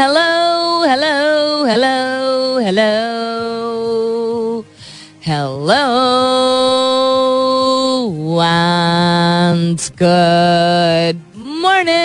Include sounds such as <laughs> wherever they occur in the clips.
Hello, hello, hello, hello. Hello and good morning.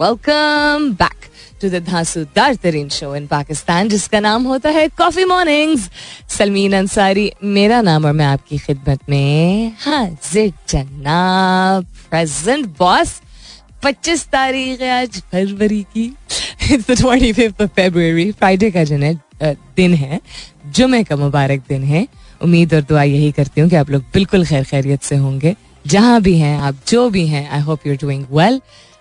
welcome back to the धांसूदार तरीन show इन पाकिस्तान जिसका नाम होता है कॉफ़ी मॉर्निंग्स सलमीन अंसारी, मेरा नाम और मैं आपकी खिदमत में हाजिर, जनाब। प्रेजेंट बॉस 25 तारीख है आज फरवरी की। The 25th of February Friday का है दिन है, जुमे का मुबारक दिन है। उम्मीद और दुआ यही करती हूँ कि आप लोग बिल्कुल खैर खैरियत से होंगे। जहाँ भी हैं, आप जो भी हैं I hope you're doing well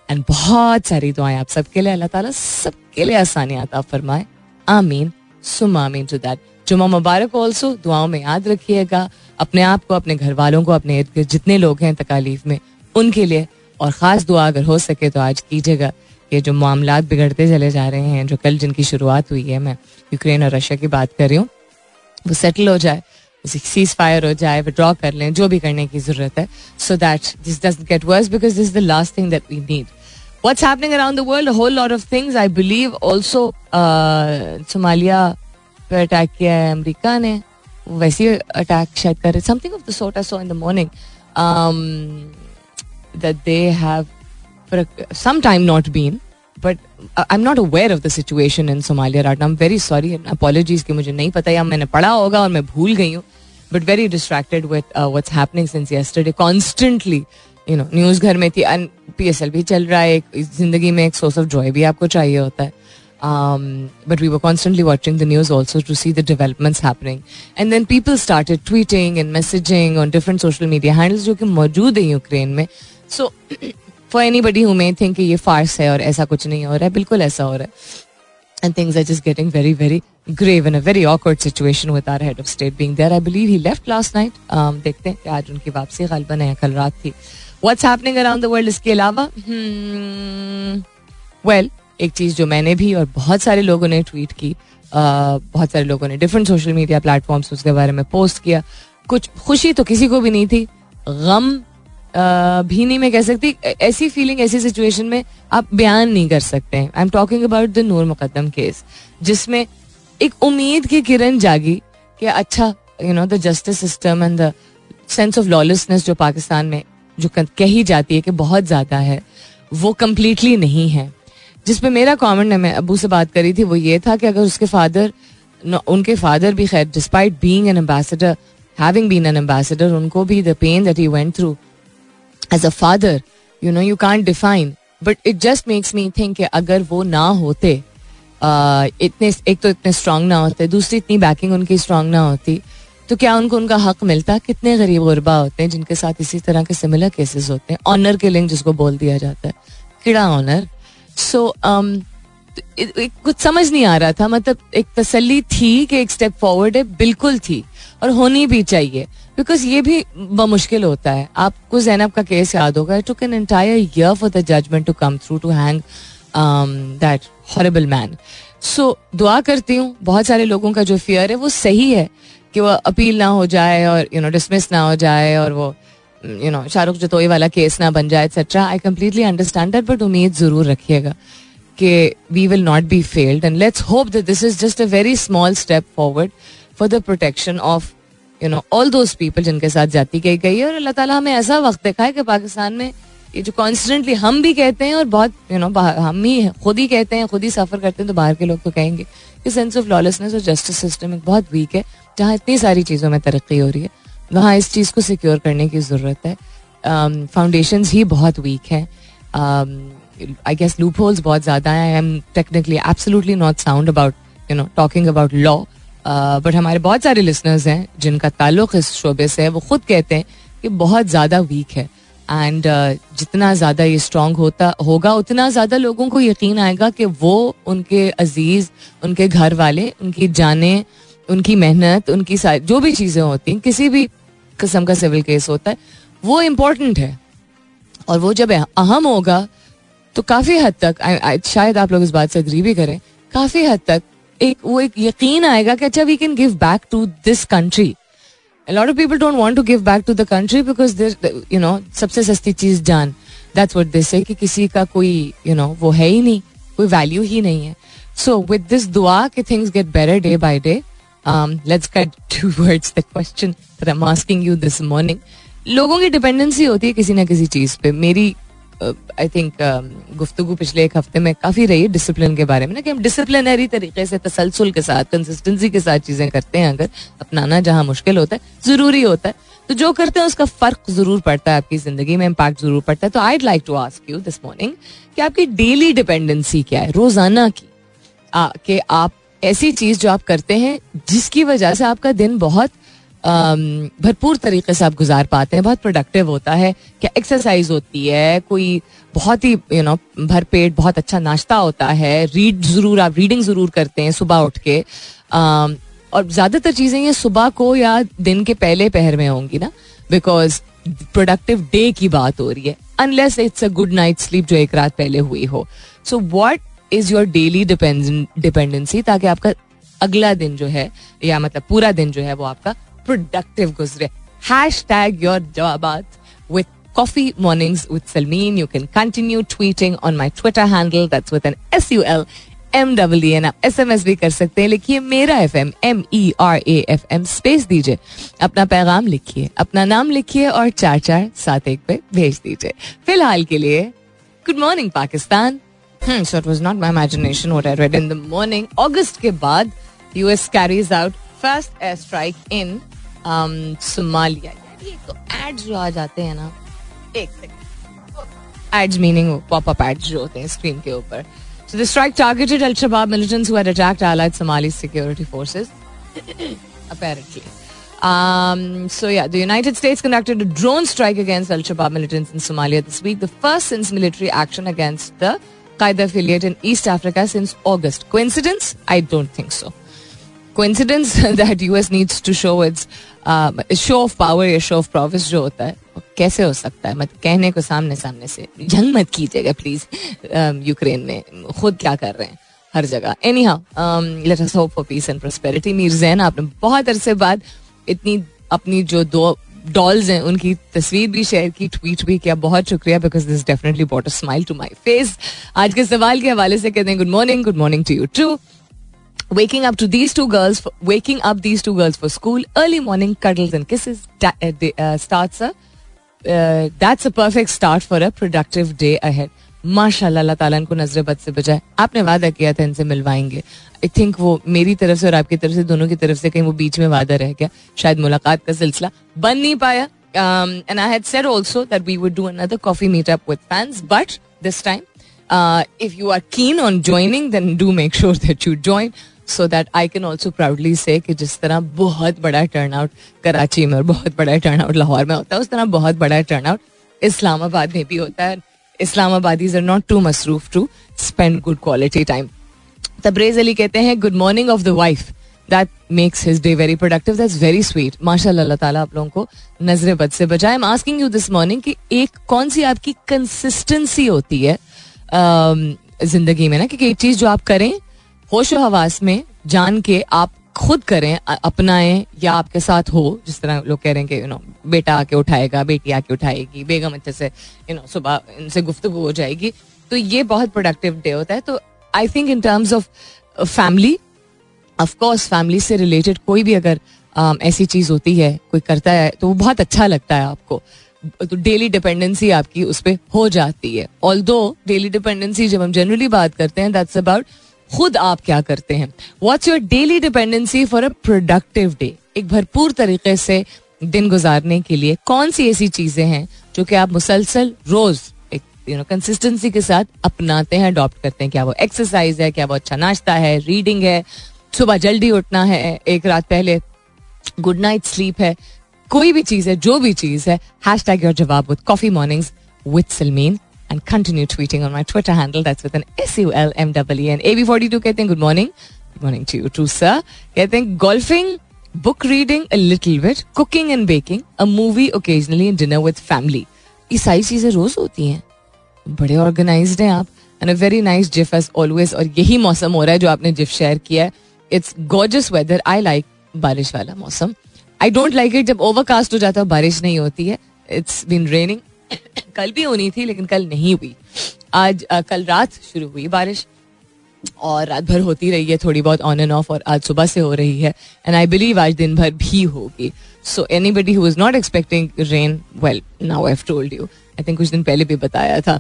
and बहुत सारी दुआएँ आप सबके लिए, अल्लाह ताला सबके लिए आसानियात आप फरमाए। आमीन। सुम आमीन टू दैट जुमा मुबारक ऑल्सो दुआओं में याद रखिएगा। अपने आप को, अपने घर वालों को, अपने इर्द गिर्द जितने लोग हैं तकालीफ में, उनके लिए। और ख़ास दुआ अगर हो सके तो आज कीजिएगा। ये जो मामला बिगड़ते चले जा रहे हैं, जो कल जिनकी शुरुआत हुई है, मैं यूक्रेन और रशिया की बात कर रही हूँ, वो सेटल हो जाए सीज फायर हो जाए विड्रॉ कर लें, जो भी करने की ज़रूरत है। So that this doesn't get worse because this the last thing that we need What's happening around the world? A whole lot of things. I believe also uh, Somalia पे अटैक किया है अमेरिका ने वैसे attack शायद कर रहे something of the sort I saw in the morning that they have for a, some time not been but I- I'm not aware of the situation in Somalia right now. I'm very sorry and apologies कि मुझे नहीं पता या मैंने पढ़ा होगा और मैं भूल गई हूँ but very distracted with uh, what's happening since yesterday constantly you know news घर में थी। And PSL भी चल रहा है। एक ज़िंदगी में एक सोर्स ऑफ़ जॉय भी आपको चाहिए होता है। Um, but we were constantly watching the news also to see the developments happening. And then people started tweeting and messaging on different social media handles जो कि मौजूद है यूक्रेन में। So for anybody who may think ये farce है और ऐसा कुछ नहीं हो रहा है बिल्कुल ऐसा हो रहा है। And things are just getting very very grave in a very awkward situation with our head of state being there I believe he left last night देखते हैं कि आज उनकी वापसी गलबन है what's happening around the world इसके अलावा वेल एक चीज़ जो मैंने भी और बहुत सारे लोगों ने ट्वीट की बहुत सारे लोगों ने डिफरेंट सोशल मीडिया प्लेटफॉर्म्स उसके बारे में पोस्ट किया। कुछ खुशी तो किसी को भी नहीं थी। गम भी नहीं मैं कह सकती। ऐसी फीलिंग ऐसी सिचुएशन में आप बयान नहीं कर सकते। I am talking about the Noor Mukadam case जिसमें एक उम्मीद की किरण जागी कि अच्छा you know the justice system and the sense of lawlessness जो पाकिस्तान में जो कही जाती है कि बहुत ज़्यादा है वो कम्प्लीटली नहीं है। जिस पे मेरा कमेंट है मैं अबू से बात करी थी वो ये था कि अगर उसके फादर उनके फादर भी खैर despite being an ambassador having been an ambassador उनको भी the pain that he went through as a father you know you can't define but it just makes me think अगर वो ना होते uh, इतने एक तो इतने स्ट्रांग ना होते दूसरी इतनी बैकिंग उनकी स्ट्रांग ना होती तो क्या उनको उनका हक मिलता? कितने गरीब गुरबा होते हैं जिनके साथ इसी तरह के सिमिलर केसेस होते हैं। ऑनर किलिंग जिसको बोल दिया जाता है। किड़ा ऑनर सो कुछ समझ नहीं आ रहा था। मतलब एक तसल्ली थी कि एक स्टेप फॉरवर्ड है, बिल्कुल थी। और होनी भी चाहिए। बिकॉज़ ये भी मुश्किल होता है। आपको जैनब का केस याद होगा। Took an entire year for the judgement to come through to hang that horrible man so दुआ करती हूँ। बहुत सारे लोगों का जो फियर है, वो सही है। कि वो अपील ना हो जाए और यू नो डिसमिस ना हो जाए और वो यू नो शाहरुख जतोई वाला केस ना बन जाए etcetera I completely understand that but उम्मीद ज़रूर रखिएगा कि we will not be failed and let's hope that this is just a very small step forward for the protection of you know all those people जिनके साथ जाती गई गई है। और अल्लाह ताला हमें ऐसा वक्त दिखाए कि पाकिस्तान में ये जो कॉन्स्टेंटली हम भी कहते हैं और बहुत यू you नो know, हम ही खुद ही कहते हैं खुद ही सफ़र करते हैं तो बाहर के लोग तो कहेंगे। कि सेंस ऑफ़ लॉलेसनेस और जस्टिस सिस्टम एक बहुत वीक है, जहाँ इतनी सारी चीज़ों में तरक्की हो रही है। वहाँ इस चीज़ को सिक्योर करने की ज़रूरत है। फाउंडेशन ही बहुत वीक हैं। आई गेस लूप होल्स बहुत ज़्यादा हैं। I am technically absolutely not sound about you know talking about law but हमारे बहुत सारे लिसनर्स हैं, जिनका ताल्लुक इस शोबे से है, वो खुद कहते हैं कि बहुत ज़्यादा वीक है। एंड uh, जितना ज़्यादा ये स्ट्रांग होता होगा उतना ज़्यादा लोगों को यकीन आएगा कि वो उनके अज़ीज़ उनके घर वाले उनकी जाने उनकी मेहनत उनकी जो भी चीज़ें होती हैं किसी भी किस्म का सिविल केस होता है वो इम्पोर्टेंट है। और वो जब अहम होगा तो काफ़ी हद तक आ, आ, शायद आप लोग इस बात से अग्री भी करें काफ़ी हद तक एक वो एक यकीन आएगा कि अच्छा we can give back to this country A lot of people don't want to give back to the country because know, सबसे सस्ती चीज़ जान। दैट्स व्हाट दे से कि किसी का कोई you know, वो है ही नहीं कोई वैल्यू ही नहीं है। सो विद दिस दुआ कि things get better day by day let's get towards the question that I am asking you this morning लोगों की डिपेंडेंसी होती है किसी ना किसी चीज़ पे। मेरी आई थिंक गुफ्तु पिछले एक हफ़्ते में काफ़ी रही है डिसिप्लिन के बारे में। ना कि हम डिसिप्लिनरी तरीके से तसलसल के साथ कंसिस्टेंसी के साथ चीज़ें करते हैं, अगर अपनाना जहाँ मुश्किल होता है, ज़रूरी होता है। तो जो करते हैं, उसका फ़र्क ज़रूर पड़ता है आपकी ज़िंदगी में इम्पैक्ट ज़रूर पड़ता है। तो I like to ask you this morning कि आपकी डेली डिपेंडेंसी क्या है? रोज़ाना की कि आप ऐसी चीज़ जो आप करते हैं, जिसकी वजह से आपका दिन बहुत भरपूर तरीके से आप गुजार पाते हैं, बहुत प्रोडक्टिव होता है, क्या एक्सरसाइज होती है, कोई बहुत ही यू नो भर पेट, बहुत अच्छा नाश्ता होता है रीड ज़रूर, आप रीडिंग ज़रूर करते हैं सुबह उठ के। और ज़्यादातर चीज़ें ये सुबह को या दिन के पहले पहर में होंगी ना बिकॉज़ प्रोडक्टिव डे की बात हो रही है unless it's a good night sleep जो एक रात पहले हुई हो। So what is your daily dependency ताकि आपका अगला दिन जो है, या मतलब पूरा दिन जो है वो आपका प्रोडक्टिव गुजरे hashtag your जवाबात with coffee mornings with Salmeen. You can continue tweeting on my Twitter handle. That's with an S U L M double N आप एस एम एस भी कर सकते हैं लिखिए मेरा F M M E R A F M space दीजिए अपना पैगाम लिखिए अपना नाम लिखिए और चार चार सात एक पे भेज दीजिए फ़िलहाल के लिए good morning Pakistan so it was not my imagination what I read in the morning अगस्त के बाद US carries out first air strike in Somalia ये तो एड्स जो आ जाते हैं ना एक second ads meaning pop up ads जो होते हैं स्क्रीन के ऊपर So the strike targeted Al Shabaab militants who had attacked allied Somali security forces. <coughs> Apparently. Um, so yeah, the United States conducted a drone strike against Al Shabaab militants in Somalia this week, the first since military action against the Qaeda affiliate in East Africa since August. Coincidence? I don't think so. Coincidence that US needs to show its show of power या show of prowess जो होता है कैसे हो सकता है? मत कहने को सामने सामने से जंग मत कीजिएगा प्लीज़ यूक्रेन um, में। खुद क्या कर रहे हैं? हर जगह। Anyhow let us hope for peace and prosperity Mir Jain आपने बहुत अरसे बाद इतनी अपनी जो दो डॉल्स हैं उनकी तस्वीर भी शेयर की ट्वीट भी किया। बहुत शुक्रिया because this definitely brought a smile to my face आज के सवाल के हवाले से कहते हैं good morning good morning to you too waking up to these two girls, for, waking up these two girls for school, early morning cuddles and kisses da, uh, uh, starts a uh, that's a perfect start for a productive day ahead. माशाल्लाह अल्लाह ताला इनको नजर बद से बचाए आपने वादा किया था इनसे मिलवाएंगे आई थिंक वो मेरी तरफ से और आपकी तरफ से दोनों की तरफ से कहीं वो बीच में वादा रह गया शायद मुलाकात का सिलसिला बन नहीं पाया and I had said also that we would do another coffee meetup with fans but this time if you are keen on joining, then do make sure <laughs> that you join so that I can also proudly say कि जिस तरह बहुत बड़ा turn out Karachi में और बहुत बड़ा turn out Lahore में होता है, उस तरह बहुत बड़ा टर्न आउट इस्लामाबाद में भी होता है। इस्लामाबादीज आर नॉट टू मसरूफ to spend good quality time Tabrez Ali कहते हैं good morning of the wife that makes his day very productive that's very sweet माशा अल्लाह ताला आप लोगों को नज़र बद से बजाय I am asking you this morning कि एक कौन सी आपकी कंसिस्टेंसी होती है? ज़िंदगी में ना क्योंकि एक चीज़ जो आप करें, होश हवास में जान के आप खुद करें अपनाएँ, या आपके साथ हो, जिस तरह लोग कह रहे हैं कि यू नो बेटा आके उठाएगा, बेटी आके उठाएगी, बेगम अच्छे से यू नो सुबह इनसे गुफ्तु हो जाएगी। तो ये बहुत प्रोडक्टिव डे होता है। तो I think in terms of family of course family से रिलेटेड कोई भी अगर ऐसी चीज़ होती है, कोई करता है तो वो बहुत अच्छा लगता है आपको। तो डेली डिपेंडेंसी आपकी उस पर हो जाती है। ऑल डेली डिपेंडेंसी जब हम जनरली बात करते हैं दैट्स अबाउट खुद आप क्या करते हैं। What's your daily dependency for a productive day एक भरपूर तरीके से दिन गुजारने के लिए कौन सी ऐसी चीज़ें हैं जो कि आप मुसलसल रोज एक यू नो कंसिस्टेंसी के साथ अपनाते हैं अडॉप्ट करते हैं। क्या वो एक्सरसाइज है, क्या वो अच्छा नाश्ता है रीडिंग है, सुबह जल्दी उठना है, एक रात पहले गुड नाइट स्लीप है। कोई भी चीज़ है, जो भी चीज़ है हैश टैग योर जवाब with coffee morning with Salmeen and continue tweeting on my Twitter handle that's with N S U L M W A B forty two कहते हैं good morning good morning to you too sir कहते हैं golfing book reading a little bit cooking and baking a movie occasionally and dinner with family ये सारी चीज़ें रोज होती हैं। बड़े ऑर्गेनाइज हैं आप। And a very nice gif as always और यही मौसम हो रहा है जो आपने जिफ शेयर किया है। It's gorgeous weather I like बारिश वाला मौसम। आई डोंट लाइक इट जब ओवरकास्ट हो जाता है बारिश नहीं होती है। इट्स बिन रेनिंग कल भी होनी थी लेकिन कल नहीं हुई। आज आ, कल रात शुरू हुई बारिश। और रात भर होती रही है थोड़ी बहुत ऑन एंड ऑफ़ और आज सुबह से हो रही है। एंड आई बिलीव आज दिन भर भी होगी। So anybody who is not expecting rain well now I told you I think कुछ दिन पहले भी बताया था।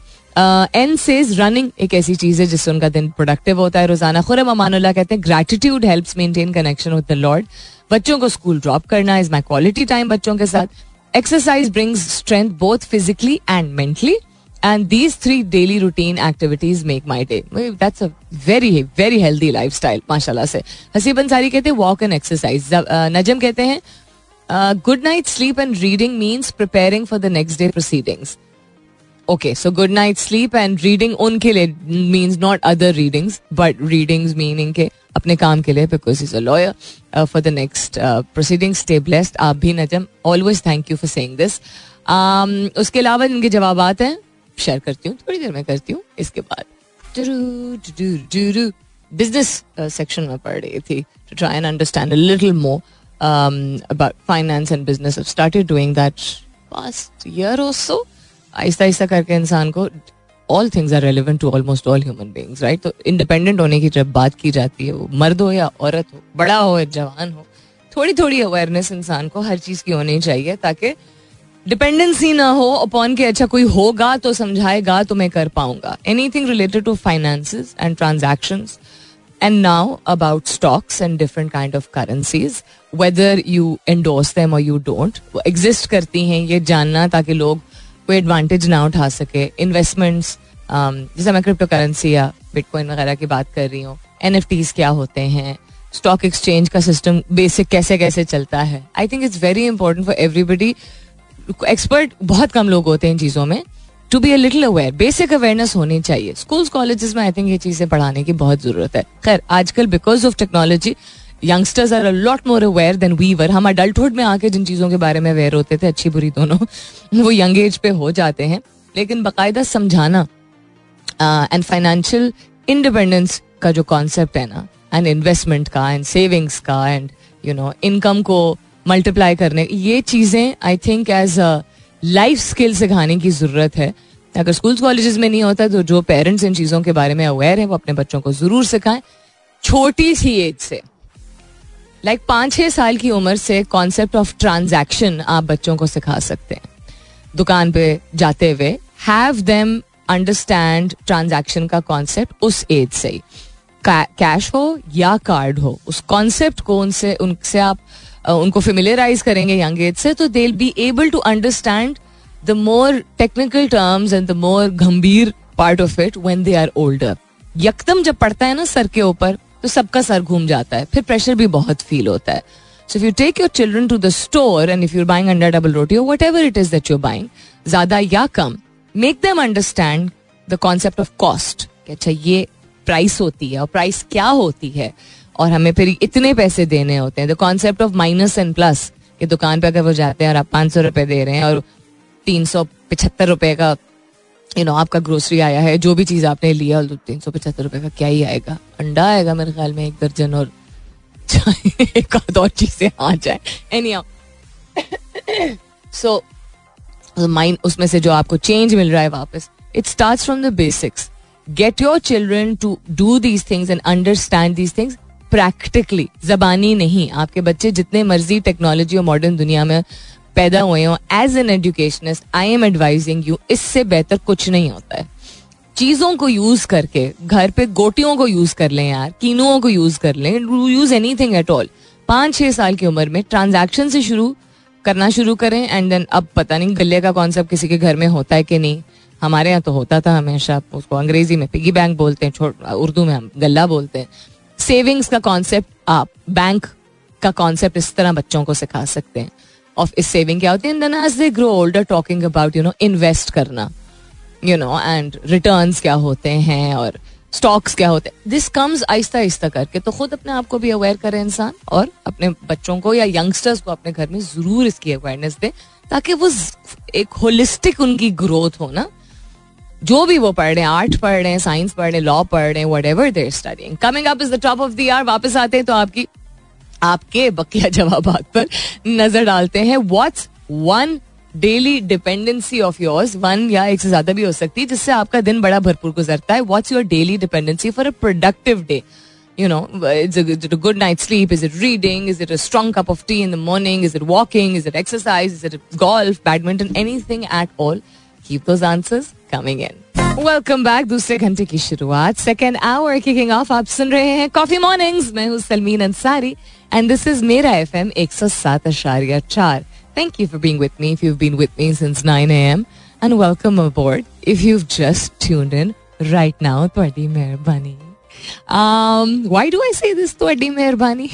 एन सेज रनिंग एक ऐसी चीज़ है जिससे उनका दिन प्रोडक्टिव होता है रोज़ाना। खुरम अमानुल्लाह कहते हैं gratitude helps maintain connection with the lord बच्चों को स्कूल ड्रॉप करना इज़ माई क्वालिटी टाइम बच्चों के साथ। Exercise brings strength both physically and mentally and these three daily routine activities make my day that's a very very healthy lifestyle माशाला से। हसीब अंसारी कहते हैं वॉक एंड एक्सरसाइज नजम कहते हैं good night sleep and reading means preparing for the next day proceedings okay so good night sleep and reading उनके लिए means not other readings but readings meaning के अपने काम के लिए because is a lawyer for the next proceeding stay blessed आप भी Najam always thank you for saying this उसके अलावा इनके जवाब हैं। शेयर करती हूँ थोड़ी देर में करती हूँ इसके बाद। बिज़नेस सेक्शन uh, में पढ़ रही थी to try and understand a little more about finance and business started doing that past year और सो आहिस्ता आहिस्ता करके इंसान को all things are relevant to almost all human beings right तो इंडिपेंडेंट होने की जब बात की जाती है, वो मर्द हो या औरत हो, बड़ा हो या जवान हो थोड़ी थोड़ी अवेयरनेस इंसान को हर चीज़ की होनी चाहिए ताकि डिपेंडेंसी ना हो अपॉन के अच्छा कोई होगा तो समझाएगा तो मैं कर पाऊँगा। Anything related to finances and transaction and now about stocks and different kind of currencies whether you endorse them और यू डोंट वो एग्जिस्ट करती हैं, ये जानना ताकि लोग कोई एडवांटेज ना उठा सके। इन्वेस्टमेंट्स um, जैसे मैं क्रिप्टो करेंसी या बिटकॉइन वगैरह की बात कर रही हूँ एन क्या होते हैं? स्टॉक एक्सचेंज का सिस्टम बेसिक कैसे कैसे चलता है? I think it's very important for everybody expert बहुत कम लोग होते हैं इन चीज़ों में to be a little aware basic awareness होनी चाहिए। स्कूल्स कॉलेजेस में आई थिंक ये चीज़ें पढ़ाने की बहुत ज़रूरत है। खैर आजकल because of technology youngsters are lot more aware than we were हम अडल्टहुड में आके जिन चीज़ों के बारे में अवेयर होते थे, अच्छी बुरी दोनों, <laughs> वो यंग एज पे हो जाते हैं। लेकिन बाकायदा समझाना एंड फाइनेंशियल इंडिपेंडेंस का जो कॉन्सेप्ट है ना एंड इन्वेस्टमेंट का एंड सेविंग्स का एंड यू नो इनकम को मल्टीप्लाई करने, ये चीज़ें I think as a life skill सिखाने की ज़रूरत है। अगर स्कूल्स कॉलेजेस में नहीं होता तो जो पेरेंट्स इन चीज़ों के बारे में अवेयर है, वो अपने बच्चों को ज़रूर सिखाएँ। छोटी सी एज से। लाइक पाँच छह साल की उम्र से कॉन्सेप्ट ऑफ़ ट्रांजैक्शन आप बच्चों को सिखा सकते हैं। दुकान पे जाते हुए हैव देम अंडरस्टैंड ट्रांजैक्शन का कॉन्सेप्ट उस एज से ही। कैश हो या कार्ड हो, उस कॉन्सेप्ट को उनसे उनसे आप उनको फेमिलियराइज करेंगे यंग एज से तो they be able to understand the more technical terms and the more गंभीर part of it when they are older यकदम जब पड़ता है ना सर के ऊपर तो सबका सर घूम जाता है। फिर प्रेशर भी बहुत फील होता है। So you take your children to the store and if you're buying under double roti whatever it is that you're buying ज़्यादा या कम make them understand the concept of cost अच्छा ये प्राइस होती है और प्राइस क्या होती है? और हमें फिर इतने पैसे देने होते हैं। The concept of minus and plus कि दुकान पर अगर वो जाते हैं और आप पाँच सौ रुपए दे रहे हैं और तीन सौ पिछहत्तर रुपए का यू नो आपका ग्रोसरी आया है, जो भी चीज़ आपने लिया तो तीन सौ पचहत्तर रुपए का क्या ही आएगा? अंडा आएगा मेरे ख्याल में एक दर्जन और <laughs> एक आध और चीज़ें आ जाए। एनी सो माइंड उसमें से जो आपको चेंज मिल रहा है वापस it start from the basics get your children to do these things and understand these things practically जबानी नहीं, आपके बच्चे जितने मर्ज़ी टेक्नोलॉजी और मॉडर्न दुनिया में पैदा हुए हो as an educationist I am advising you इससे बेहतर कुछ नहीं होता है। चीज़ों को यूज़ करके, घर पे गोटियों को यूज़ कर लें यार, कीनुओं को यूज़ कर लें use anything at all पाँच, छह साल की उम्र में ट्रांजैक्शन से शुरू करना शुरू करें एंड देन अब पता नहीं गले का कॉन्सेप्ट किसी के घर में होता है कि नहीं। हमारे यहाँ तो होता था हमेशा, उसको अंग्रेज़ी में पिगी बैंक बोलते हैं, छोट, उर्दू में हम गल्ला बोलते हैं। सेविंग्स का कॉन्सेप्ट आप बैंक का कॉन्सेप्ट इस तरह बच्चों को सिखा सकते हैं। ऑफ़ इस सेविंग क्या होती है then as they grow older talking about you know invest करना यू नो एंड रिटर्न क्या होते हैं और स्टॉक्स क्या होते हैं दिस कम्स आहिस्ता आहिस्ता करके तो खुद अपने आप को भी अवेयर करें इंसान और अपने बच्चों को या यंगस्टर्स को अपने घर में ज़रूर इसकी अवेयरनेस दे ताकि वो एक होलिस्टिक उनकी ग्रोथ हो ना जो भी वो पढ़ रहे हैं आर्ट पढ़ रहे हैं साइंस पढ़ रहे हैं लॉ पढ़ रहे हैं whatever they're studying coming up is the top of the year वापस आते हैं तो आपकी आपके बकिया जवाब पर नज़र डालते हैं what's one daily dependency of yours one या एक से ज़्यादा भी हो सकती है जिससे आपका दिन बड़ा भरपूर गुजरता है what's your daily dependency for a productive day you know is it, is it a good night's sleep is it reading is it a strong cup of tea in the morning is it walking is it exercise is it golf badminton anything at all keep those answers coming in welcome back दूसरे घंटे की शुरुआत second hour kicking of आप सुन रहे हैं coffee mornings मैं हूँ Salmeen Ansari and this is मेरा एफ़ एम एक सौ सात अशारिया चार thank you for being with me if you been with me since nine A M and welcome aboard if you just tune in right now थोड़ी मेहरबानी why do I से this थोड़ी मेहरबानी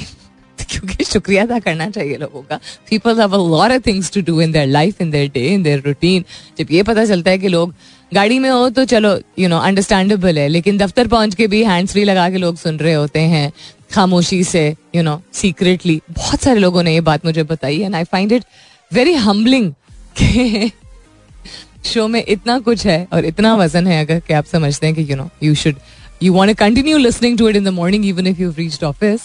क्योंकि शुक्रिया अदा करना चाहिए लोगों का people have a lot of things to do in their life in their day in their routine जब ये पता चलता है कि लोग गाड़ी में हो तो चलो यू नो अंडरस्टैंडेबल है लेकिन दफ्तर पहुँच के भी हैंड्स फ्री लगा के लोग सुन रहे होते हैं खामोशी से यू नो सीक्रेटली बहुत सारे लोगों ने ये बात मुझे बताई and I find it very humbling show में इतना कुछ है और इतना वज़न है अगर कि आप समझते हैं कि you know you should you want to continue listening to it in the morning even if you reach office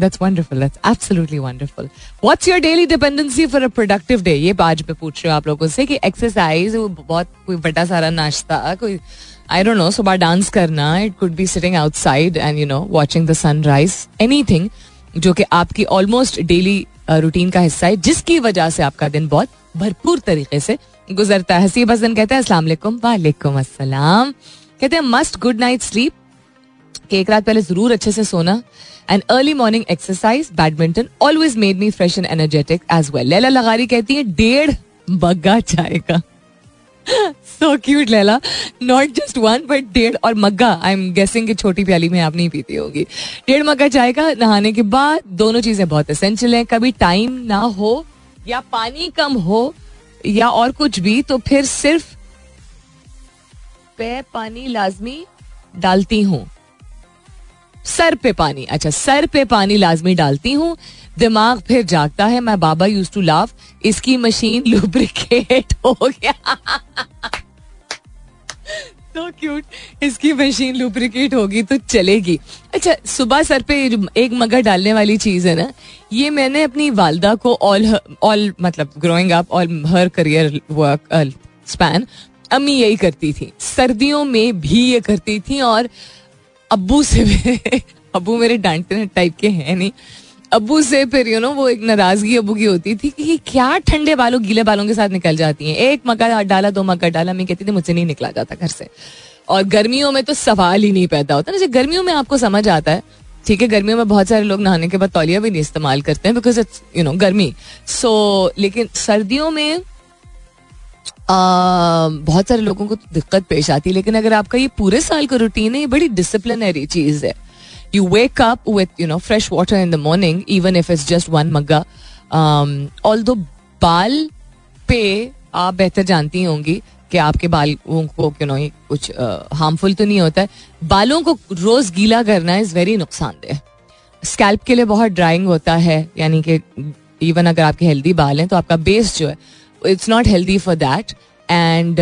that's wonderful that's absolutely wonderful what's your daily dependency for a productive day ये आज पे पूछ रहे हो आप लोगों से कि एक्सरसाइज वो बहुत कोई बड़ा सारा नाश्ता, कोई आई डोंट नो सुबह डांस करना it could be sitting outside and you know watching the sunrise anything जो कि आपकी ऑलमोस्ट डेली रूटीन का हिस्सा है, जिसकी वजह से आपका दिन बहुत भरपूर तरीके से गुजरता है। हसीब हसन कहते हैं असला वालेकुम अस्सलाम. कहते हैं मस्ट गुड नाइट स्लीप एक रात पहले ज़रूर अच्छे से सोना। And early morning exercise badminton always made me fresh and energetic as well Laila Lagari कहती है, डेढ़ बग्गा चाय का। So cute Laila not just one but डेढ़ और मग्गा। आई एम गेसिंग कि छोटी प्याली में आप नहीं पीती होगी। डेढ़ मग्गा चाय का नहाने के बाद दोनों चीज़ें बहुत असेंशियल हैं। कभी टाइम ना हो, या पानी कम हो, या और कुछ भी तो फिर सिर्फ़ पे पानी लाजमी डालती हूँ। सर पे पानी। अच्छा सर पे पानी लाजमी डालती हूँ। दिमाग फिर जागता है, मैं बाबा यूज़ टू लाव इसकी मशीन लुब्रिकेट हो गया। तो क्यूट इसकी मशीन लुब्रिकेट होगी तो चलेगी। अच्छा सुबह सर पे एक मगर डालने वाली चीज़ है ना, ये मैंने अपनी वालदा को ऑल ऑल मतलब growing up all her career work span अम्मी यही करती थी। सर्दियों में भी ये करती थी और अब्बू से भी अब्बू मेरे डांटने टाइप के हैं नहीं। अब्बू से फिर यू नो वो एक नाराज़गी अबू की होती थी कि क्या ठंडे बालों, गीले बालों के साथ निकल जाती हैं। एक मक्का डाला, दो मक्का डाला, मैं कहती थी, मुझसे नहीं निकला जाता घर से। और गर्मियों में तो सवाल ही नहीं पैदा होता। ना गर्मियों में आपको समझ आता है, ठीक है, गर्मियों में बहुत सारे लोग नहाने के बाद तौलिया भी नहीं इस्तेमाल करते हैं बिकॉज़ इट्स यू नो गर्मी। सो लेकिन सर्दियों में बहुत सारे लोगों को तो दिक्कत पेश आती है। लेकिन अगर आपका ये पूरे साल का रूटीन है, ये बड़ी डिसिप्लिनरी चीज़ है। You wake up with you know fresh water in the morning even if it's just one मग्गा दो बाल पे आप बेहतर जानती होंगी कि आपके बालों को यू नो कुछ हार्मफुल तो नहीं होता है बालों को रोज गीला करना इज़ वेरी नुकसानदेह स्कैल्प के लिए बहुत ड्राइंग होता है यानी कि इवन अगर आपके हेल्दी बाल हैं तो आपका बेस जो है it's not healthy for that and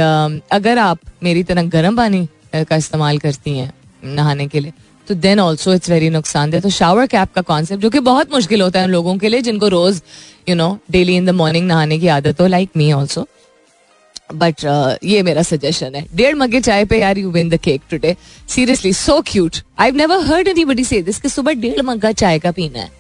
अगर आप मेरी तरह गर्म पानी का इस्तेमाल करती हैं नहाने के लिए तो देन ऑल्सो इट्स वेरी नुकसानदेह तो शावर कैप का कॉन्सेप्ट जो कि बहुत मुश्किल होता है उन लोगों के लिए, जिनको रोज you know daily in the morning नहाने की आदत हो लाइक मी ऑल्सो बट ये मेरा सजेशन है. डेढ़ मगे चाय पे यार you win the cake today seriously so cute I never heard anybody से सुबह डेढ़ मग्गा चाय का पीना है.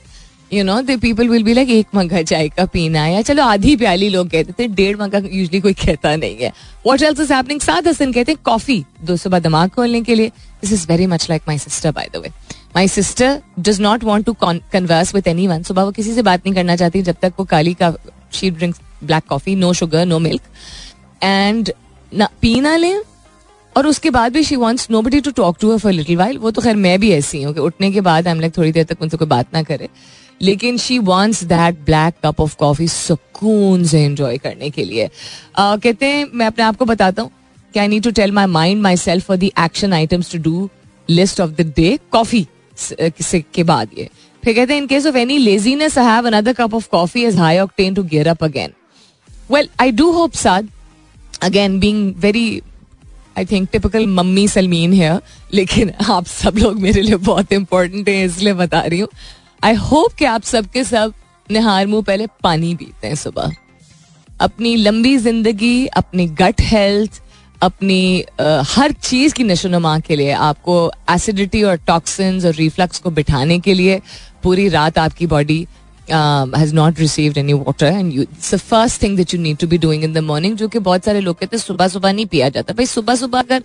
You know the people will be like एक मग्गा चाय का पीना या चलो आधी प्याली लोग कहते थे, डेढ़ मग्गा यूजली कोई कहता नहीं है। वॉट एल्स इज़ हैपनिंग सात हसन कहते हैं, कॉफ़ी, दो सुबह दिमाग खोलने के लिए. This is very much like my sister by the way my sister does not want to converse with anyone सुबह वो किसी से बात नहीं करना चाहती, जब तक वो काली का she drinks black coffee no sugar no milk and ना पी ना लें, और उसके बाद भी she wants nobody to talk to for little while वो तो खैर मैं भी ऐसी हूँ कि उठने के बाद हम लाइक थोड़ी देर तक उनसे कोई बात ना करे. लेकिन she wants that black cup of coffee सुकून से एंजॉय करने के लिए। uh, कहते हैं मैं अपने आप को बताता हूँ कि I need to tell my mind myself for the action items to do list of the day coffee के बाद ये। फिर कहते हैं in case of any laziness I have another cup of coffee is high octane to gear up again well I do hope Saad again being very I think typical mummy Salmeen है लेकिन आप सब लोग मेरे लिए बहुत important हैं इसलिए बता रही हूँ। आई होप कि आप सबके सब निहार मुँह पहले पानी पीते हैं सुबह। अपनी लंबी ज़िंदगी अपनी गट हेल्थ अपनी आ, हर चीज़ की नशोनुमा के लिए आपको एसिडिटी और टॉक्सिन्स और रिफ्लक्स को बिठाने के लिए पूरी रात आपकी body has not received any water and you the first thing that you need to be doing in the morning जो कि बहुत सारे लोग कहते हैं सुबह सुबह नहीं पिया जाता। भाई सुबह सुबह अगर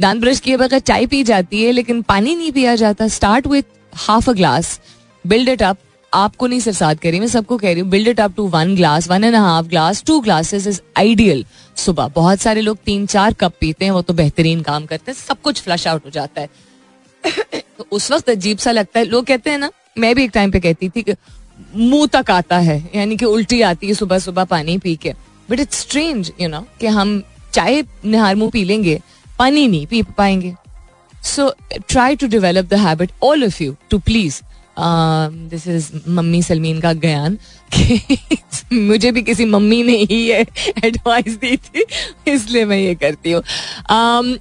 दांत ब्रश किए बगैर चाय पी जाती है लेकिन पानी नहीं पिया जाता start with half a glass build it up आपको नहीं कह रही, मैं सबको कह रही हूँ build it up to one glass one and half glass two glasses is ideal सुबह बहुत सारे लोग तीन चार कप पीते हैं, वो तो बेहतरीन काम करते हैं, सब कुछ फ्लश आउट हो जाता है। तो उस वक्त अजीब सा लगता है, लोग कहते हैं ना, मैं भी एक टाइम पे कहती थी कि मुँह तक आता है, यानी कि उल्टी आती है सुबह सुबह पानी पी के। But it's strange you know कि हम चाय निहार मुँह पी लेंगे, पानी नहीं पी पाएँगे। So try to develop the habit all of you to please this is mummy Salmeen का ज्ञान। <laughs> मुझे भी किसी मम्मी ने ही ये एडवाइस दी थी, इसलिए मैं ये करती हूँ।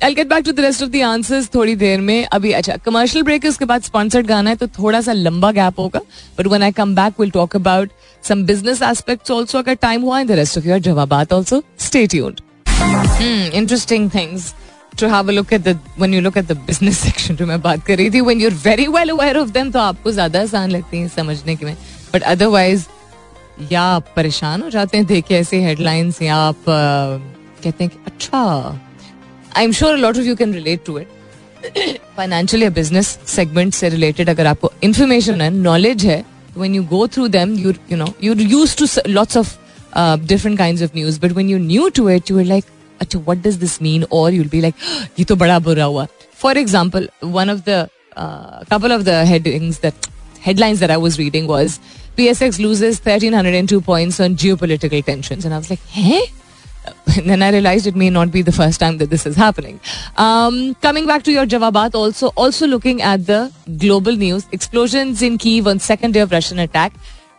I get back to the rest of the answers थोड़ी देर में। अभी अच्छा कमर्शियल ब्रेक उसके बाद स्पॉन्सर्ड गाना है तो थोड़ा सा लंबा गैप होगा। But one I come back will talk about some business aspects also अगर टाइम हुआ in the rest of your जवाब also stay tuned interesting things to have a look at the when you look at the business section जो मैं बात कर रही थी when you are very well aware of them तो आपको ज़्यादा आसान लगती है समझने के में। बट अदरवाइज़ या आप परेशान हो जाते हैं देखे ऐसे हेडलाइंस या आप uh, कहते हैं कि अच्छा I am sure lot of you can relate to it financial या बिज़नेस सेगमेंट से रिलेटेड अगर आपको इन्फॉर्मेशन है नॉलेज है when you go through them you know you use to lots of different kind of news but when you new to it you like अच्छा what does this mean और you'll be like ये तो बड़ा बुरा हुआ for example one of the couple of the headings that headlines that I was reading was PSX loses 1302 points on geopolitical tensions. And I was like, hey? And then I realized it may not be the first time that this is happening. Um, coming back to your Javabat, also also looking at the global news, explosions in Kiev on second day of Russian attack.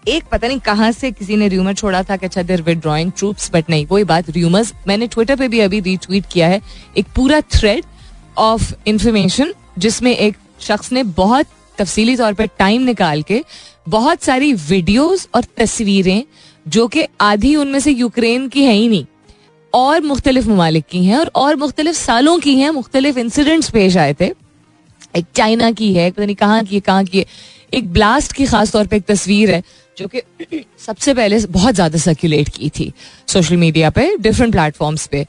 एक पता नहीं कहाँ से किसी ने rumour छोड़ा था कि अच्छा देर विड्रॉइंग ट्रूप्स बट नहीं कोई बात र्यूमर्स मैंने ट्विटर पे भी अभी रीट्वीट किया है एक पूरा थ्रेड ऑफ़ इंफॉर्मेशन जिसमें एक शख्स ने बहुत तफसीली तौर पर टाइम निकाल के बहुत सारी वीडियोस और तस्वीरें जो कि आधी उनमें से यूक्रेन की है ही नहीं, और मुख्तलिफ़ ममालिक की हैं और और मुख्तलिफ़ सालों की हैं, मुख्तलिफ़ इंसिडेंट्स पेश आए थे। एक चाइना की है, पता नहीं कहाँ की है, कहाँ की है। एक ब्लास्ट की खास तौर पे एक तस्वीर है। जो कि सबसे पहले बहुत ज़्यादा सर्कुलेट की थी सोशल मीडिया पे डिफरेंट प्लेटफॉर्म्स पे।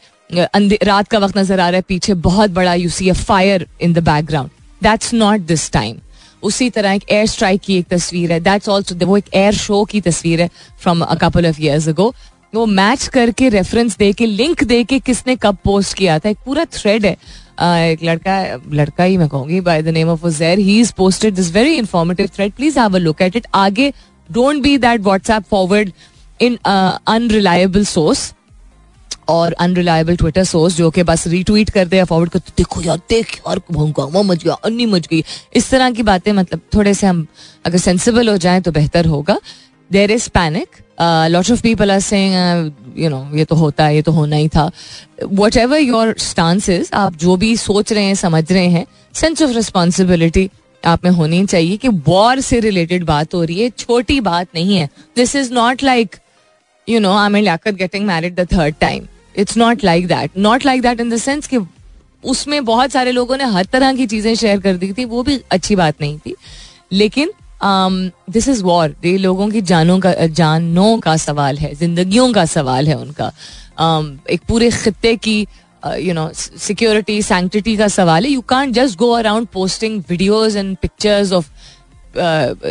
रात का वक्त नज़र आ रहा है, पीछे बहुत बड़ा you see a fire in the background that's not this time उसी तरह एक एयर स्ट्राइक की एक तस्वीर है। दैट्स ऑल्सो वो एक एयर शो की तस्वीर है from a couple of years ago वो मैच करके रेफरेंस दे के लिंक दे के किसने कब पोस्ट किया था, एक पूरा थ्रेड है। एक लड़का लड़का ही मैं कहूँगी by the name of Zair he is posted this very informative thread please have a look at it आगे don't be that WhatsApp forward in unreliable source और अनरिलायबल ट्विटर सोर्स जो कि बस रीट्वीट कर दे फॉरवर्ड कर देखो यार, देख यार हंगामा मच गया, अन्नी मच गई। इस तरह की बातें मतलब थोड़े से हम अगर सेंसिबल हो जाएँ तो बेहतर होगा। There is panic lot of people are saying you know ये तो होता है, ये तो होना ही था। वट एवर योर स्टांसेस आप जो भी सोच रहे हैं, समझ रहे हैं सेंस ऑफ़ रिस्पॉन्सिबिलिटी आप में होनी चाहिए कि वॉर से रिलेटेड बात हो रही है छोटी बात नहीं है। This is not like you know I mean Liaquat getting married the third time it's not like that not like that in the sense कि उसमें बहुत सारे लोगों ने हर तरह की चीज़ें शेयर कर दी थी वो भी अच्छी बात नहीं थी। लेकिन दिस इज़ वॉर ये लोगों की जानों का जानों का सवाल है जिंदगियों का सवाल है उनका। Um, एक पूरे खत्ते की यू नो सिक्योरिटी सैंक्टिटी का सवाल है you can't just go around posting videos and pictures of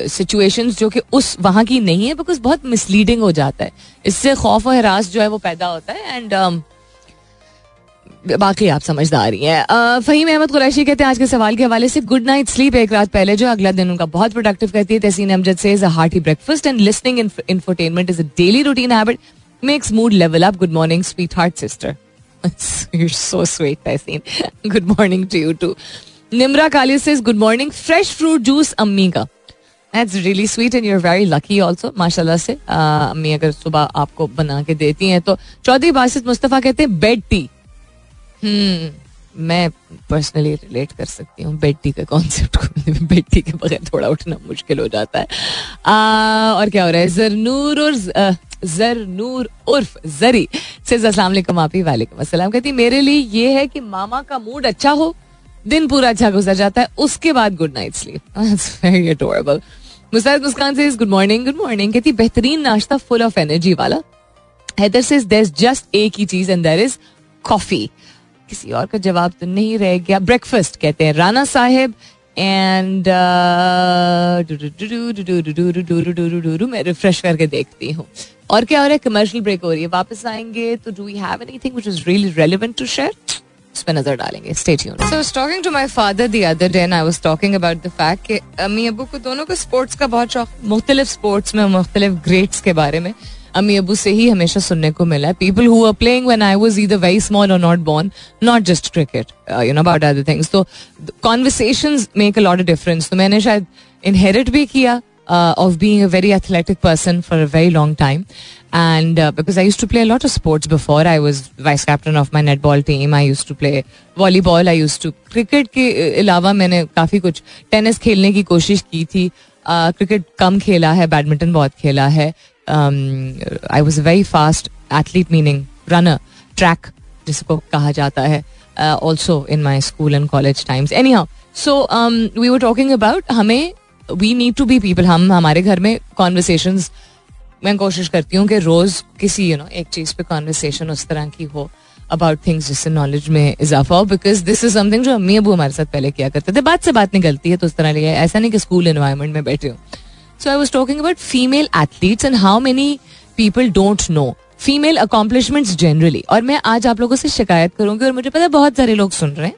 situations जो कि उस वहाँ की नहीं है बिकॉज़ बहुत मिसलीडिंग हो जाता है इससे खौफ और हरास जो है वो पैदा होता है एंड बाकी आप समझदार ही हैं फहीम अहमद कुरैशी कहते हैं आज के सवाल के हवाले से गुड नाइट स्लीप एक रात पहले जो अगला दिन उनका बहुत प्रोडक्टिव करती है तहसीन अमजद से hearty breakfast and listening infotainment is a daily routine habit makes mood level up good morning sweet heart sister you so sweet Tahseen good morning to you too Nimra Kali से good morning fresh fruit juice अम्मी का that's really sweet and you are very lucky also माशाला से अम्मी अगर सुबह आपको बना के देती हैं तो चौधरी बासित मुस्तफ़ा कहते हैं बेड टी मैं पर्सनली रिलेट कर सकती हूँ बेटी के कॉन्सेप्ट को। <laughs> बेटी के बगैर थोड़ा उठना मुश्किल हो जाता है। आ, और क्या हो रहा है? जरनूर और जरनूर उर्फ़ जरी। से वालेकुम आपी वालेकुम अस्सलाम। कहती मेरे लिए ये है कि मामा का मूड अच्छा हो दिन पूरा अच्छा गुजर जाता है उसके बाद good night sleep very adorable Muskan से गुड मॉर्निंग गुड मॉर्निंग कहती बेहतरीन नाश्ता फुल ऑफ़ एनर्जी वाला। हैदर से जस्ट एक ही चीज़ एंड देयर इज़ कॉफ़ी किसी और का जवाब तो नहीं रह गया ब्रेकफास्ट कहते हैं राना साहेब एंड मैं रिफ्रेश करके देखती हूँ और क्या हो रहा है कमर्शियल ब्रेक हो रही है वापस आएँगे तो do we have anything which is really relevant to share उस पर नज़र डालेंगे stay tune so was talking to my father the other day I was talking about the fact कि अम्मी अबू को दोनों को स्पोर्ट्स का बहुत शौक मुख्तलिफ़ स्पोर्ट्स में मुख्तलिफ़ ग्रेड्स के बारे में अम्मी अबू से ही हमेशा सुनने को मिला है people who are playing when I was either very small और not born not just cricket you know about other things तो conversations make a lot of difference तो मैंने शायद इनहेरिट भी किया of being a very athletic person for a very long time and uh, because I used to play a lot of sports before, I was vice captain of my netball team. I used to play volleyball. I used to cricket के अलावा मैंने काफ़ी कुछ tennis खेलने की कोशिश की थी क्रिकेट uh, कम खेला है बैडमिंटन बहुत खेला है I was a very fast athlete meaning runner track जिसको कहा जाता है also in my school and college times anyhow so we were talking about हमें we need to be people हम हमारे घर में कॉन्वर्सेशन मैं कोशिश करती हूँ कि रोज किसी यू नो एक चीज़ पे कॉन्वर्सेशन उस तरह की हो अबाउट थिंग्स जिससे नॉलेज में इजाफा हो बिकॉज़ दिस इज़ समथिंग जो अम्मी अबू हमारे साथ पहले किया करते थे। बात से बात निकलती है तो उस तरह लिया ऐसा नहीं कि स्कूल इन्वायरमेंट में बैठे हो। So I was talking about female athletes and how many people don't know female accomplishments generally और मैं आज आप लोगों से शिकायत करूँगी और मुझे पता है बहुत सारे लोग सुन रहे हैं।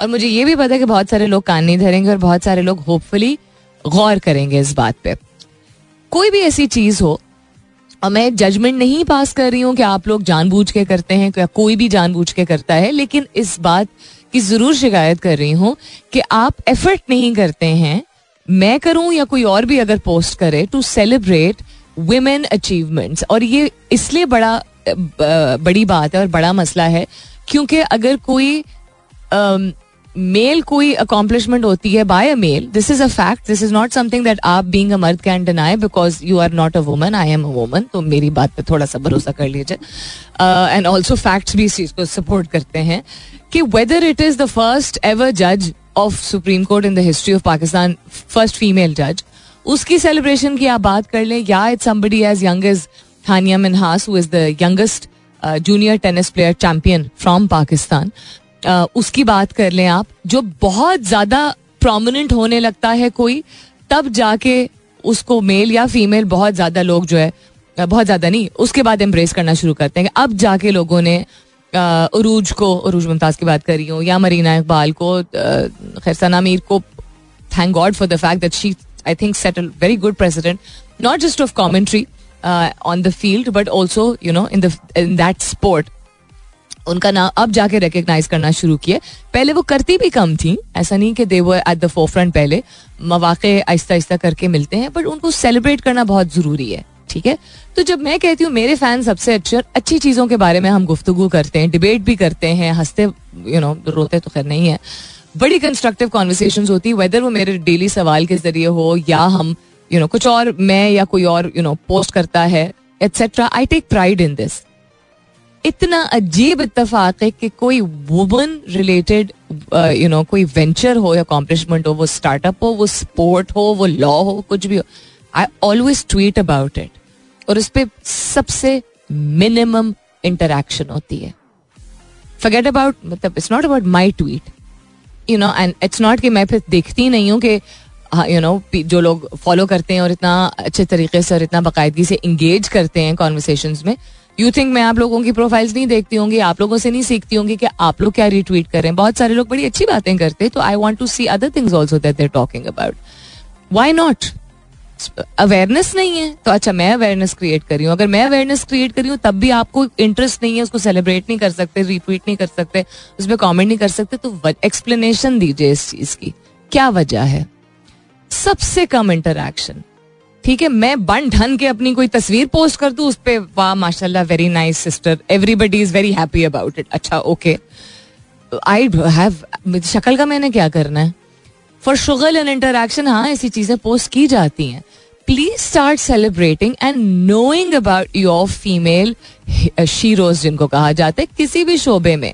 और मुझे ये भी पता है कि बहुत सारे लोग कान नहीं धरेंगे और बहुत सारे लोग होपफुली गौर करेंगे इस बात पे। कोई भी ऐसी चीज़ हो, और मैं जजमेंट नहीं पास कर रही हूँ कि आप लोग जानबूझ के करते हैं या कोई भी जानबूझ के करता है, लेकिन इस बात की ज़रूर शिकायत कर रही हूँ कि आप एफर्ट नहीं करते हैं मैं करूँ या कोई और भी अगर पोस्ट करे टू सेलिब्रेट वुमेन अचीवमेंट्स और ये इसलिए बड़ा बड़ी बात है और बड़ा मसला है, क्योंकि अगर कोई मेल कोई अकॉम्पलिशमेंट होती है by a male this is a fact this is not something that आप बीइंग अ मर्द can deny because you are not a woman I am a woman तो मेरी बात पे थोड़ा सा भरोसा कर लीजिए। एंड ऑल्सो फैक्ट्स भी इस चीज़ को सपोर्ट करते हैं कि whether it is the first ever जज of supreme court in the history of Pakistan first female जज उसकी सेलिब्रेशन की आप बात कर लें, या it somebody as young age Hania Minhas who is the youngest junior tennis player champion from Pakistan उसकी बात कर लें आप, जो बहुत ज़्यादा प्रोमिनेंट होने लगता है कोई, तब जाके उसको मेल या फीमेल बहुत ज़्यादा लोग जो है, बहुत ज़्यादा नहीं, उसके बाद एम्ब्रेस करना शुरू करते हैं। अब जाके लोगों ने अरूज को अरूज मुमताज़ की बात कर रही हूँ, या मरीना इकबाल को खैर सना मीर को thank God for the fact that she I think set very good president not just of commentary on the field but also you know in in that sport उनका नाम अब जाके रिकग्नाइज करना शुरू किए पहले वो करती भी कम थी, ऐसा नहीं कि दे वो एट द फोर फ्रंट पहले। मौाक़े आहिस्ता आहिस्ता करके मिलते हैं बट उनको सेलिब्रेट करना बहुत ज़रूरी है। ठीक है? तो जब मैं कहती हूँ, मेरे फ़ैन सबसे अच्छे अच्छी चीज़ों के बारे में हम गुफ्तु करते हैं डिबेट भी करते हैं, हँसते यू नो रोते तो खैर नहीं है। बड़ी कंस्ट्रक्टिव कॉन्वर्सेशन होती है वेदर वो मेरे डेली सवाल के ज़रिए हो, या हम यू नो कुछ और, मैं या कोई और यू नो पोस्ट करता है etcetera I take pride in this इतना अजीब इतफाक है कि कोई वुमन रिलेटेड यू नो कोई वेंचर हो या अकॉम्पलिशमेंट हो, वो स्टार्टअप हो, वो स्पोर्ट हो, वो लॉ हो, कुछ भी हो I always tweet about it और उस पर सबसे मिनिमम इंटरेक्शन होती है। फॉरगेट अबाउट मतलब it's not about my tweet you know and it's not कि मैं फिर देखती नहीं हूँ कि यू नो जो लोग फॉलो करते हैं और इतना अच्छे तरीके से और इतना बाकायदगी से इंगेज करते हैं कॉन्वर्सेशन में यू थिंक मैं आप लोगों की प्रोफाइल्स नहीं देखती होंगी, आप लोगों से नहीं सीखती होंगी कि आप लोग क्या रिट्वीट कर हैं। बहुत सारे लोग बड़ी अच्छी बातें करते हैं तो I want to see other things also that they're talking about why not awareness नहीं है? तो अच्छा मैं अवेयरनेस क्रिएट कर रही हूँ। अगर मैं अवेयरनेस क्रिएट कर रही हूँ, तब भी आपको इंटरेस्ट नहीं है, उसको सेलिब्रेट नहीं कर सकते रिट्वीट नहीं कर सकते उस पर कॉमेंट नहीं कर सकते तो एक्सप्लेनेशन दीजिए इस चीज़ की। क्या वजह है? सबसे कम इंटरक्शन ठीक है, मैं बन ढन के अपनी कोई तस्वीर पोस्ट कर दू, उस पर वाह, माशाल्लाह very nice sister everybody is very happy about it अच्छा ओके आई हैव शक्ल का मैंने क्या करना है? फॉर शुगल एंड इंटरेक्शन हाँ ऐसी चीज़ें पोस्ट की जाती हैं। Please start celebrating and knowing about your female sheroes जिनको कहा जाता है किसी भी शोबे में।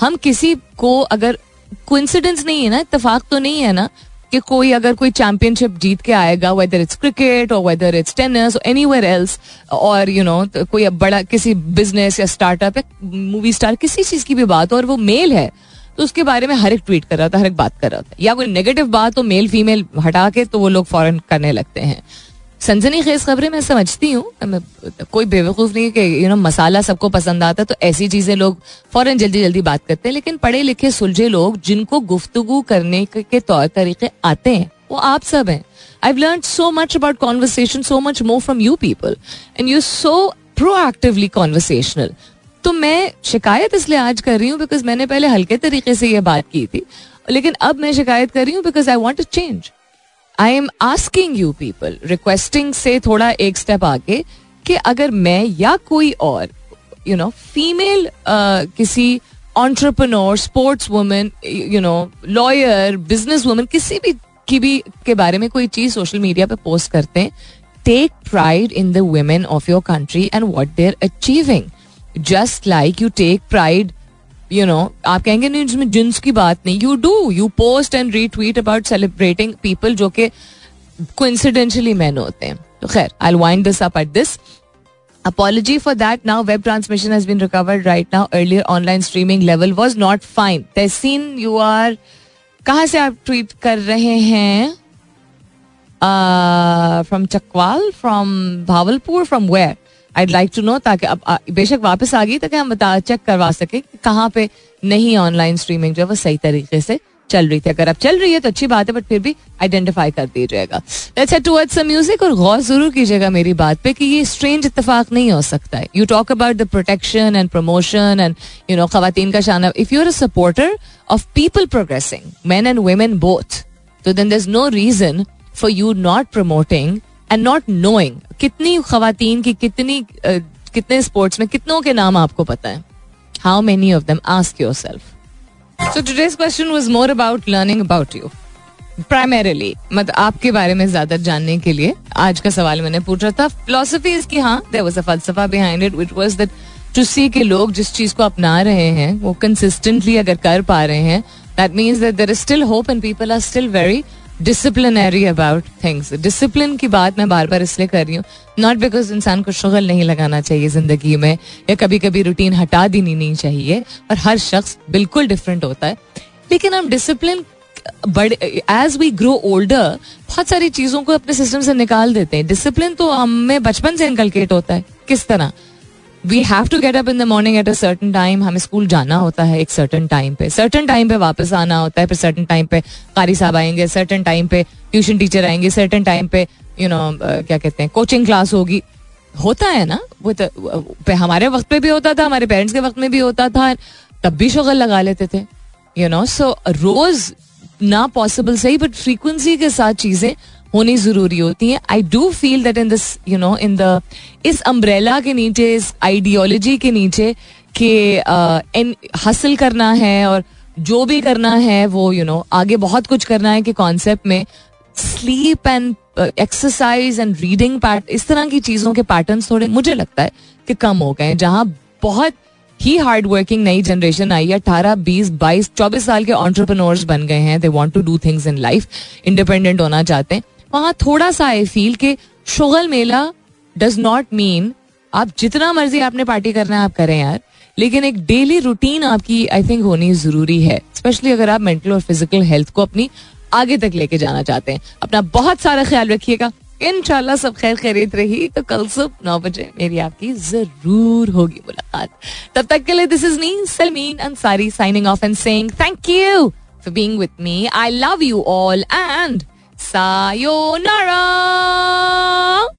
हम किसी को अगर कोइंसिडेंस नहीं है ना इतफाक तो नहीं है ना, कि कोई अगर कोई चैंपियनशिप जीत के आएगा वेदर इट्स क्रिकेट और whether it's tennis anywhere else और यू नो कोई बड़ा किसी बिज़नेस या स्टार्टअप या मूवी स्टार किसी चीज़ की भी बात हो, और वो मेल है तो उसके बारे में हर एक ट्वीट कर रहा था हर एक बात कर रहा था या कोई नेगेटिव बात हो मेल फीमेल हटा के तो वो लोग फॉरन करने लगते हैं। सनसनी खेज खबरें मैं समझती हूँ। कोई बेवकूफ़ नहीं कि यू नो मसाला सबको पसंद आता है तो ऐसी चीज़ें लोग फ़ौरन जल्दी जल्दी बात करते हैं। लेकिन पढ़े लिखे सुलझे लोग जिनको गुफ्तगु करने के तौर तरीके आते हैं, वो आप सब हैं। I learn so much about conversation so much more from you people and you so proactively conversational तो मैं शिकायत इसलिए आज कर रही हूँ बिकॉज़ मैंने पहले हल्के तरीके से ये बात की थी। लेकिन अब मैं शिकायत कर रही हूँ because I want to change I am asking you people requesting से थोड़ा एक स्टेप आगे कि अगर मैं या कोई और यू नो फीमेल किसी entrepreneur sports women you know lawyer business women किसी भी, की भी, के बारे में कोई चीज़ सोशल मीडिया पे पोस्ट करते हैं take pride in the women of your country and what they're achieving just like you take pride you know आप कहेंगे नहीं इसमें जिन्स की बात नहीं you do you post and retweet about celebrating people जो कि कोइंसिडेंशियली मैन होते हैं तो खैर I wind this up at this Apology for that. Now web transmission has been recovered right now. Earlier online streaming level was not fine. Tehseen, you are कहाँ से आप tweet कर रहे हैं from Chakwal from Bahawalpur from where I like to know ताकि अब बेशक वापस आ गई, ताकि हम बता चेक करवा सके कहाँ पे नहीं ऑनलाइन स्ट्रीमिंग जो है वो सही तरीके से चल रही थी। अगर अब चल रही है तो अच्छी बात है बट फिर भी आइडेंटिफाई कर दीजिएगा। Let's head towards some music और गौर ज़रूर कीजिएगा मेरी बात पे कि ये स्ट्रेंज इतफाक नहीं हो सकता है। You talk about the protection and promotion and you know खातन का शान। If you are a supporter of people progressing men and women both तो then there is no reason for you not promoting and not knowing कितनी खातन की कितनी uh, कितने sports में कितनों के नाम आपको पता है? How many of them ask yourself so today's question was more about learning about you primarily मतलब आपके बारे में ज़्यादा जानने के लिए आज का सवाल मैंने पूछा था। फिलोसफी इसकी हाँ there was a फलसफा behind it which was that to see के लोग जिस चीज़ को अपना रहे हैं वो कंसिस्टेंटली अगर कर पा रहे हैं that means that there is still hope and people are still very disciplinary about things discipline की बात मैं बार बार इसलिए कर रही हूँ नॉट बिकॉज़ इंसान को शुगल नहीं लगाना चाहिए ज़िंदगी में, या कभी कभी रूटीन हटा देनी नहीं चाहिए, और हर शख्स बिल्कुल डिफरेंट होता है। लेकिन हम डिसिप्लिन बड़े एज वी ग्रो ओल्डर बहुत सारी चीज़ों को अपने सिस्टम से निकाल देते हैं। डिसिप्लिन तो हमें बचपन से इनकलकेट होता है, किस तरह? We have to get up in the morning at a certain time हमें स्कूल जाना होता है एक सर्टन टाइम पे। सर्टन टाइम पे वापस आना होता है, फिर सर्टन टाइम पे कारी साहब आएँगे सर्टन टाइम पे ट्यूशन टीचर आएँगे सर्टन टाइम पे यू नो क्या कहते हैं कोचिंग क्लास होगी। होता है ना? वो तो हमारे वक्त पे भी होता था, हमारे पेरेंट्स के वक्त में भी होता था, तब भी शुगल लगा लेते थे यू नो सो रोज ना पॉसिबल सही बट फ्रीक्वेंसी के साथ चीज़ें होनी ज़रूरी होती है। I do feel that in this you know in the इस अम्ब्रेला के नीचे इस आइडियोलॉजी के नीचे के कि हासिल करना है और जो भी करना है वो यू you नो know, आगे बहुत कुछ करना है कि कॉन्सेप्ट में sleep and exercise and reading pat इस तरह की चीज़ों के पैटर्न थोड़े मुझे लगता है कि कम हो गए जहाँ बहुत ही हार्ड वर्किंग नई जनरेशन आई है अठारह बीस बाईस चौबीस साल के ऑन्टरप्रनोर्स बन गए हैं। They want to do things in life independent होना चाहते हैं। वहाँ थोड़ा सा आई फील के शुगल मेला डज नॉट मीन आप जितना मर्ज़ी आपने पार्टी करना है, आप करें यार। लेकिन एक डेली रूटीन आपकी आई थिंक होनी ज़रूरी है। स्पेशली अगर आप मेंटल और फ़िज़िकल हेल्थ को अपनी आगे तक लेके जाना चाहते हैं। अपना बहुत सारा ख्याल रखिएगा। इनशाला सब खैर खरीद रही। तो कल सुबह नौ बजे मेरी आपकी ज़रूर होगी मुलाकात। तब तक के लिए this is me Salmeen Ansari signing off and saying thank you for being with me I love you all and Sayonara!